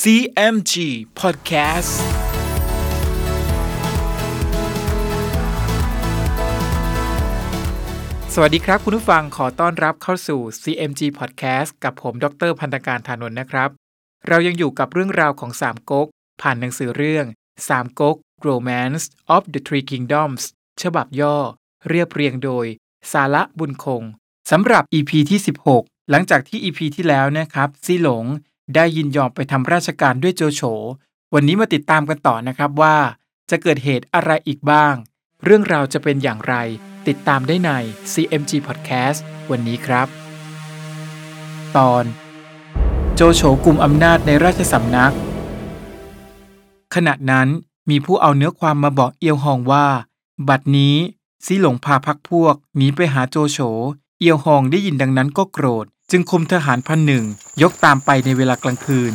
CMG Podcast สวัสดีครับคุณผู้ฟังขอต้อนรับเข้าสู่ CMG Podcast กับผมดรพันธการธานนท์นะครับ เรายังอยู่กับเรื่องราวของสามก๊กผ่านหนังสือเรื่องสามก๊ก Romance of the Three Kingdoms ฉบับย่อ เรียบเรียงโดย สาระบุญคงสำหรับ EP ที่ 16 หลังจากที่ EP ที่แล้วนะครับซีหลง ได้ยินยอมไปทำราชการด้วยโจโฉ วันนี้มาติดตามกันต่อนะครับว่า จะเกิดเหตุอะไรอีกบ้าง เรื่องราวจะเป็นอย่างไร ติดตามได้ใน CMG Podcast วันนี้ครับ ตอน โจโฉกลุ่มอำนาจในราชสำนัก ขณะนั้นมีผู้เอาเนื้อความมาบอกเอียวฮองว่า บัดนี้ซีหลงพาพักพวกหนีไปหาโจโฉเอียวฮองได้ยินดังนั้นก็โกรธ จึงคุมทหารพันหนึ่งยกตามไปในเวลากลางคืน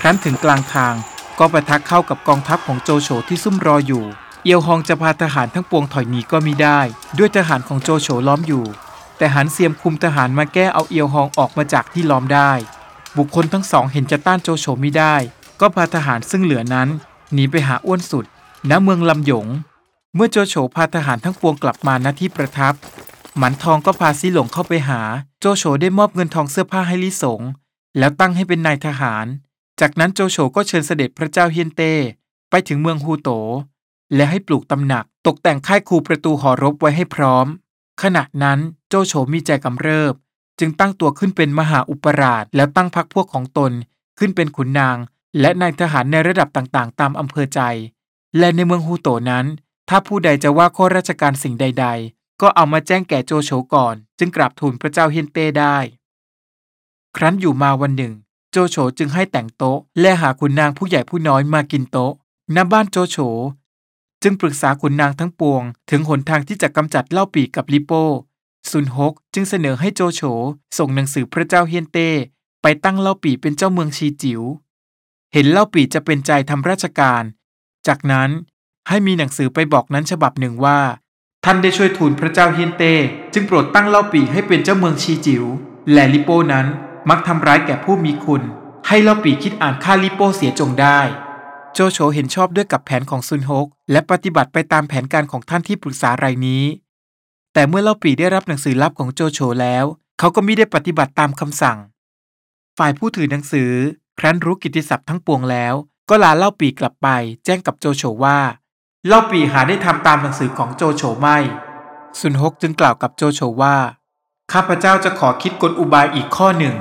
ครั้นถึงกลางทางก็ประทักเข้ากับกองทัพของโจโฉที่ซุ่มรออยู่ เอียวฮองจะพาทหารทั้งปวงถอยหนีก็มิได้ ด้วยทหารของโจโฉล้อมอยู่ แต่หันเซียมคุมทหารมาแก้เอาเอียวฮองออกมาจากที่ล้อมได้ บุคคลทั้งสองเห็นจะต้านโจโฉไม่ได้ ก็พาทหารซึ่งเหลือนั้นหนีไปหาอ้วนสุด ณเมืองลำหยง เมื่อโจโฉพาทหารทั้งปวงกลับมาณที่ประทับ หมันทองก็พาซีหลงเข้าไปหา โจโฉได้มอบเงินทองเสื้อผ้าให้ลิสง แล้วตั้งให้เป็นนายทหาร จากนั้นโจโฉก็เชิญเสด็จพระเจ้าเฮียนเต้ไปถึงเมืองฮูโต และให้ปลูกตำหนัก ตกแต่งค่ายคูประตูหอรบไว้ให้พร้อม ขณะนั้นโจโฉมีใจกำเริบ จึงตั้งตัวขึ้นเป็นมหาอุปราช แล้วตั้งพรรคพวกของตน ขึ้นเป็นขุนนาง และนายทหารในระดับต่างๆ ตามอำเภอใจ และในเมืองฮูโตนั้น ถ้าผู้ใดจะว่าข้อราชการสิ่งใด ๆ ก็เอามาแจ้งแก่โจโฉก่อน จึงกราบทูลพระเจ้าเฮียนเต้ได้ ครั้นอยู่มาวันหนึ่ง โจโฉจึงให้แต่งโต๊ะ และหาขุนนางผู้ใหญ่ผู้น้อยมากินโต๊ะณบ้านโจโฉจึงปรึกษาขุนนางทั้งปวง ถึงหนทางที่จะกำจัดเล่าปีกับลิโป้ซุนฮกจึงเสนอให้โจโฉส่งหนังสือพระเจ้าเฮียนเต้ไปตั้งเล่าปีเป็นเจ้าเมืองชีจิว๋วเห็นเล่าปีจะเป็นใจทำราชการ จากนั้นให้มีหนังสือไปบอกนั้นฉบับหนึ่งว่า ท่านได้ช่วยทูลพระเจ้าเฮียนเต้จึงโปรดตั้งเล่าปีให้เป็นเจ้าเมืองชีจิว๋วและลิโป้นั้นมักทำร้ายแก่ผู้มีคุณ ให้เล่าปีคิดอ่านฆ่าลิโป้เสียจงได้ โจโฉเห็นชอบด้วยกับแผนของซุนฮก และปฏิบัติไปตามแผนการของท่านที่ปรึกษารายนี้ แต่เมื่อเล่าปีได้รับหนังสือลับของโจโฉแล้ว เขาก็ไมิได้ปฏิบัติตามคำสั่ง ฝ่ายผู้ถือหนังสือ ครั้นรู้กิตติศัพท์ทั้งปวงแล้ว ก็ลาเล่าปีกลับไป แจ้งกับโจโฉว่า เล่าปีหาได้ทำตามหนังสือของโจโฉไม่ ซุนฮกจึงกล่าวกับโจโฉว่า ข้าพเจ้าจะขอคิดกลอุบายอีกข้อหนึ่ง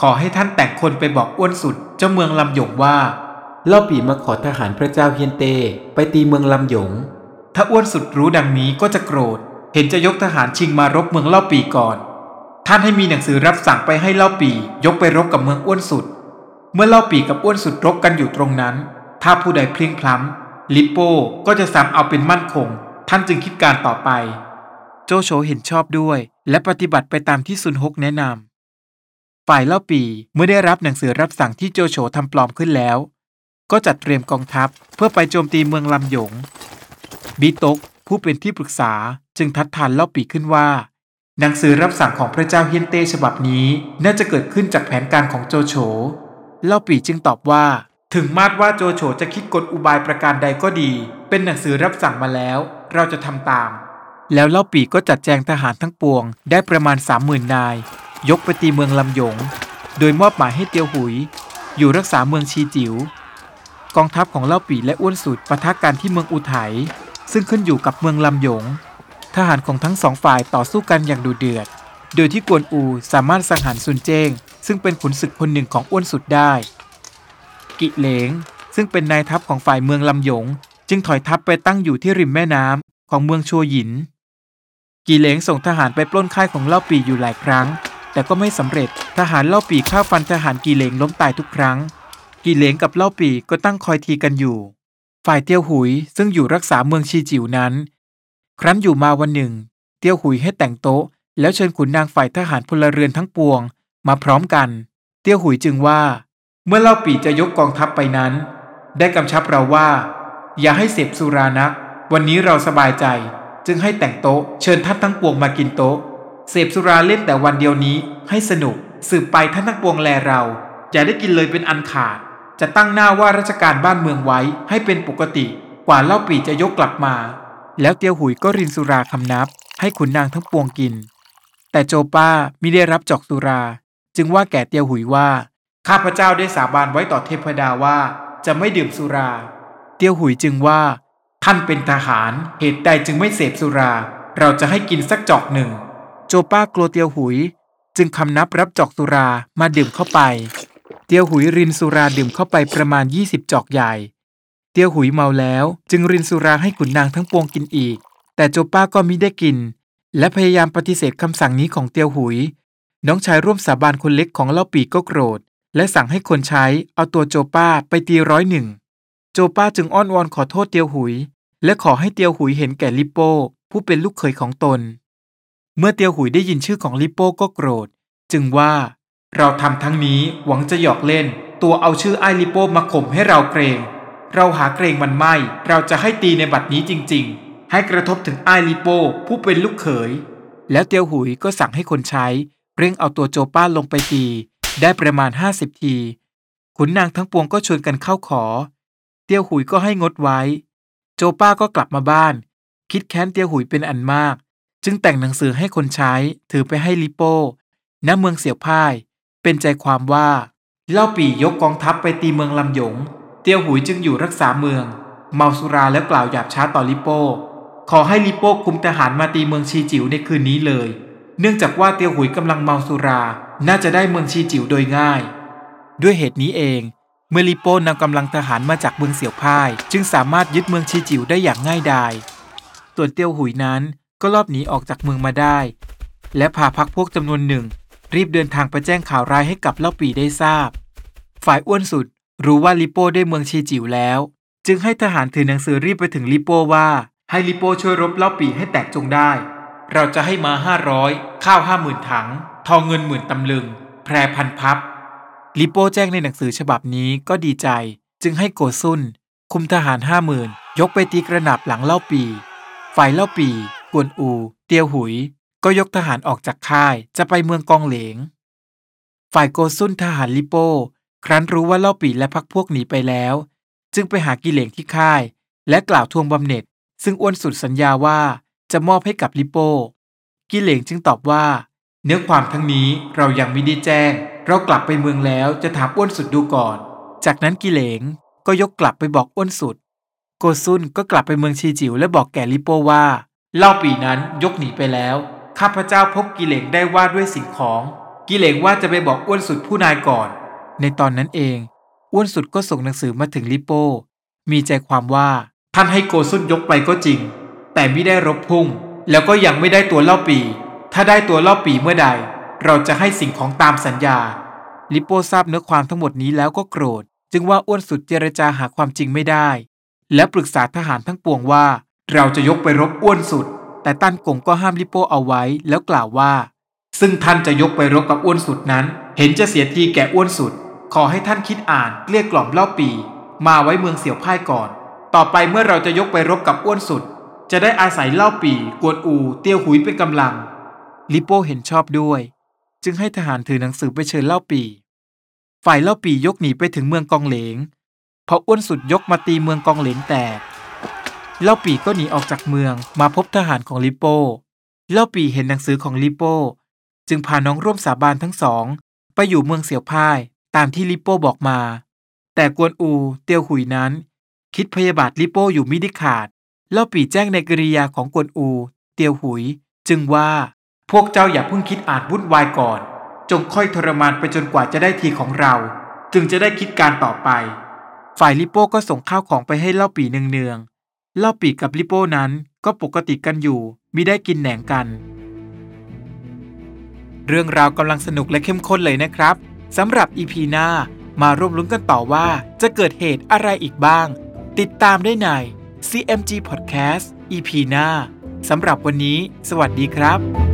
ขอให้ท่านแต่งคนไปบอกอ้วนสุดเจ้าเมืองลำหยงว่า เล่าปีมาขอทหารพระเจ้าเฮียนเต ไปตีเมืองลำหยง ถ้าอ้วนสุดรู้ดังนี้ก็จะโกรธ เห็นจะยกทหารชิงมารบเมืองเล่าปีก่อน ท่านให้มีหนังสือรับสั่งไปให้เล่าปี ยกไปรบกับเมืองอ้วนสุด เมื่อเล่าปีกับอ้วนสุดรบกันอยู่ตรงนั้น ถ้าผู้ใดเพลียงพล้ำ ลิปโป้ก็จะซ้ำเอาเป็นมั่นคง ท่านจึงคิดการต่อไป โจโฉเห็นชอบด้วย และปฏิบัติไปตามที่ซุนฮกแนะนำฝ่ายเล่าปีเมื่อได้รับหนังสือรับสั่งที่โจโฉทำปลอมขึ้นแล้ว ก็จัดเตรียมกองทัพเพื่อไปโจมตีเมืองลำหยงบีตกผู้เป็นที่ปรึกษาจึงทัดทานเล่าปีขึ้นว่า หนังสือรับสั่งของพระเจ้าเฮียนเต้ฉบับนี้น่าจะเกิดขึ้นจากแผนการของโจโฉเล่าปีจึงตอบว่า ถึงมาดว่าโจโฉจะคิดกลอุบายประการใดก็ดี เป็นหนังสือรับสั่งมาแล้ว เราจะทำตาม แล้วเล่าปีก็จัดแจงทหารทั้งปวงได้ประมาณสามหมื่นนาย ยกไปตีเมืองลำหยง โดยมอบหมายให้เตียวหุย อยู่รักษาเมืองชีจิว๋วกองทัพของเล่าปีและอ้วนสุดปะทะกันที่เมืองอุทัยซึ่งขึ้นอยู่กับเมืองลำหยง ทหารของทั้งสองฝ่ายต่อสู้กันอย่างดุเดือด โดยที่กวนอูสามารถสังหารซุนเจ้งซึ่งเป็นขุนศึกคนหนึ่งของอ้วนสุดได้ กิเหลง ซึ่งเป็นนายทัพของฝ่ายเมืองลำหยง จึงถอยทัพไปตั้งอยู่ที่ริมแม่น้ำของเมืองชัวหยินกีเหลงส่งทหารไปปล้นค่ายของเล่าปีอยู่หลายครั้ง แต่ก็ไม่สำเร็จทหารเล่าปีฆ่าฟันทหารกีเหลงล้มตายทุกครั้งกีเหลงกับเล่าปีก็ตั้งคอยทีกันอยู่ ฝ่ายเตียวหุยซึ่งอยู่รักษาเมืองชีจิ๋วนั้น ครั้นอยู่มาวันหนึ่ง เตียวหุยให้แต่งโต๊ะ แล้วเชิญขุนนางฝ่ายทหารพลเรือนทั้งปวง มาพร้อมกัน เตียวหุยจึงว่า เมื่อเล่าปีจะยกกองทัพไปนั้น ได้กำชับเราว่า อย่าให้เสพสุรานัก วันนี้เราสบายใจ จึงให้แต่งโต๊ะเชิญท่านทั้งปวงมากินโต๊ะ เสพสุราเล่นแต่วันเดียวนี้ให้สนุก สืบไปท่านทั้งปวงแลเรา อย่าได้กินเลยเป็นอันขาด จะตั้งหน้าว่าราชการบ้านเมืองไว้ให้เป็นปกติ กว่าเล่าปีจะยกกลับมา แล้วเตียวหุยก็รินสุราคำนับ ให้ขุนนางทั้งปวงกิน แต่โจป้ามิได้รับจอกสุรา จึงว่าแก่เตียวหุยว่า ข้าพเจ้าได้สาบานไว้ต่อเทพดาว่าจะไม่ดื่มสุรา เตียวหุยจึงว่า ท่านเป็นทหารเหตุใดจึงไม่เสพสุรา เราจะให้กินสักจอกหนึ่ง โจป้ากลัวเตียวหุย จึงคำนับรับจอกสุรามาดื่มเข้าไป เตียวหุยรินสุราดื่มเข้าไปประมาณ 20 จอกใหญ่ เตียวหุยเมาแล้วจึงรินสุราให้ขุนนางทั้งปวงกินอีก แต่โจป้าก็มิได้กิน และพยายามปฏิเสธคำสั่งนี้ของเตียวหุย น้องชายร่วมสาบานคนเล็กของเล่าปีก็โกรธ และสั่งให้คนใช้เอาตัวโจป้าไปตีร้อยหนึ่ง โจป้าจึงอ้อนวอนขอโทษเตียวหุย และขอให้เตียวหุยเห็นแก่ลิปโป้ ผู้เป็นลูกเขยของตน เมื่อเตียวหุยได้ยินชื่อของลิปโป้ก็โกรธ จึงว่า เราทำทั้งนี้หวังจะหยอกเล่น ตัวเอาชื่อไอลิปโป้มาข่มให้เราเกรง เราหาเกรงมันไม่ เราจะให้ตีในบัดนี้จริง ๆ ให้กระทบถึงไอลิโป้ผู้เป็นลูกเขย แล้วเตียวหุยก็สั่งให้คนใช้เร่งเอาตัวโจป้าลงไปตี ได้ประมาณ 50 ที ขุนนางทั้งปวงก็ชวนกันเข้าขอ เตียวหุยก็ให้งดไว้ โจป้าก็กลับมาบ้าน คิดแค้นเตียวหุยเป็นอันมาก จึงแต่งหนังสือให้คนใช้ถือไปให้ลิโป้ณเมืองเสี่ยวพ่าย เป็นใจความว่าเล่าปี่ยกกองทัพไปตีเมืองลำหยง เตียวหุยจึงอยู่รักษาเมือง เมาสุราแล้วกล่าวหยาบช้าต่อลิโป้ ขอให้ลิโป้คุมทหารมาตีเมืองชีจิ๋วในคืนนี้เลย เนื่องจากว่าเตียวหุยกำลังเมาสุรา น่าจะได้เมืองชีจิ๋วโดยง่าย ด้วยเหตุนี้เอง เมื่อลิโป้นำกำลังทหารมาจากเมืองเสี่ยวพ่าย จึงสามารถยึดเมืองชีจิ๋วได้อย่างง่ายดายส่วนเตียวหุยนั้นก็ลอบหนีออกจากเมืองมาได้ และพาพักพวกจำนวนหนึ่ง รีบเดินทางไปแจ้งข่าวร้ายให้กับเล่าปีได้ทราบ ฝ่ายอ้วนสุดรู้ว่าลิโป้ได้เมืองชีจิ๋วแล้ว จึงให้ทหารถือหนังสือรีบไปถึงลิโป้ว่า ให้ลิโป้ช่วยรบเล่าปีให้แตกจงได้ เราจะให้มาห้าร้อยข้าวห้าหมื่นถัง ทองเงินหมื่นตำลึง แพรพันพับ ลิโป้แจ้งในหนังสือฉบับนี้ก็ดีใจ จึงให้โกซุน คุมทหารห้าหมื่นยกไปตีกระหนับหลังเล่าปี ฝ่ายเล่าปี กวนอู เตียวหุย ก็ยกทหารออกจากค่ายจะไปเมืองกองเหลง ฝ่ายโกซุนทหารลิโป้ ครั้นรู้ว่าเล่าปีและพักพวกหนีไปแล้ว จึงไปหากิเหลงที่ค่าย และกล่าวทวงบำเหน็จ ซึ่งอ้วนสุดสัญญาว่าจะมอบให้กับลิโป้ กิเหลงจึงตอบว่า เนื้อความทั้งนี้เรายังไม่ได้แจ้ง เรากลับไปเมืองแล้วจะถามอ้วนสุดดูก่อน จากนั้นกิเหลงก็ยกกลับไปบอกอ้วนสุด โกซุนก็กลับไปเมืองชีจิ๋วและบอกแก่ลิโปว่า เล่าปีนั้นยกหนีไปแล้ว ข้าพเจ้าพบกิเหลงได้ว่าด้วยสิ่งของ กิเหลงว่าจะไปบอกอ้วนสุดผู้นายก่อน ในตอนนั้นเองอ้วนสุดก็ส่งหนังสือมาถึงลิโป มีใจความว่าท่านให้โกซุนยกไปก็จริง แต่ไม่ได้รบพุ่ง แล้วก็ยังไม่ได้ตัวเล่าปี ถ้าได้ตัวเล่าปีเมื่อใด เราจะให้สิ่งของตามสัญญา ลิโป้ทราบเนื้อความทั้งหมดนี้แล้วก็โกรธ จึงว่าอ้วนสุดเจรจาหาความจริงไม่ได้ และปรึกษาทหารทั้งปวงว่า เราจะยกไปรบอ้วนสุด แต่ตั้นกงก็ห้ามลิโป้เอาไว้แล้วกล่าวว่า ซึ่งท่านจะยกไปรบกับอ้วนสุดนั้น เห็นจะเสียทีแก่อ้วนสุด ขอให้ท่านคิดอ่านเกลี้ยกล่อมเล่าปี มาไว้เมืองเสี่ยวพ่ายก่อน ต่อไปเมื่อเราจะยกไปรบกับอ้วนสุด จะได้อาศัยเล่าปี กวนอู เตียวหุยเป็นกำลัง ลิโป้เห็นชอบด้วย จึงให้ทหารถือหนังสือไปเชิญเล่าปี ฝ่ายเล่าปียกหนีไปถึงเมืองกองเหลงพออ้วนสุดยกมาตีเมืองกองเหลงแตก เล่าปีก็หนีออกจากเมืองมาพบทหารของลิโป้ เล่าปีเห็นหนังสือของลิโป้ จึงพาน้องร่วมสาบานทั้งสอง ไปอยู่เมืองเสี่ยวพ่ายตามที่ลิโป้บอกมา แต่กวนอูเตียวหุยนั้น คิดพยาบาทลิโป้อยู่มิได้ขาด เล่าปีแจ้งในกริยาของกวนอู เตียวหุย จึงว่า พวกเจ้าอย่าเพิ่งคิดอ่านวุ่นวายก่อน จงค่อยทรมานไปจนกว่าจะได้ทีของเรา จึงจะได้คิดการต่อไป ฝ่ายลิโป้ก็ส่งข้าวของไปให้เล่าปีเนืองๆเล่าปีกับลิโป้นั้นก็ปกติกันอยู่มิได้กินแหนงกัน เรื่องราวกำลังสนุกและเข้มข้นเลยนะครับสำหรับอีพีหน้ามาร่วมลุ้นกันต่อว่าจะเกิดเหตุอะไรอีกบ้าง ติดตามได้ใน CMG Podcast EP หน้าสำหรับวันนี้ สวัสดีครับ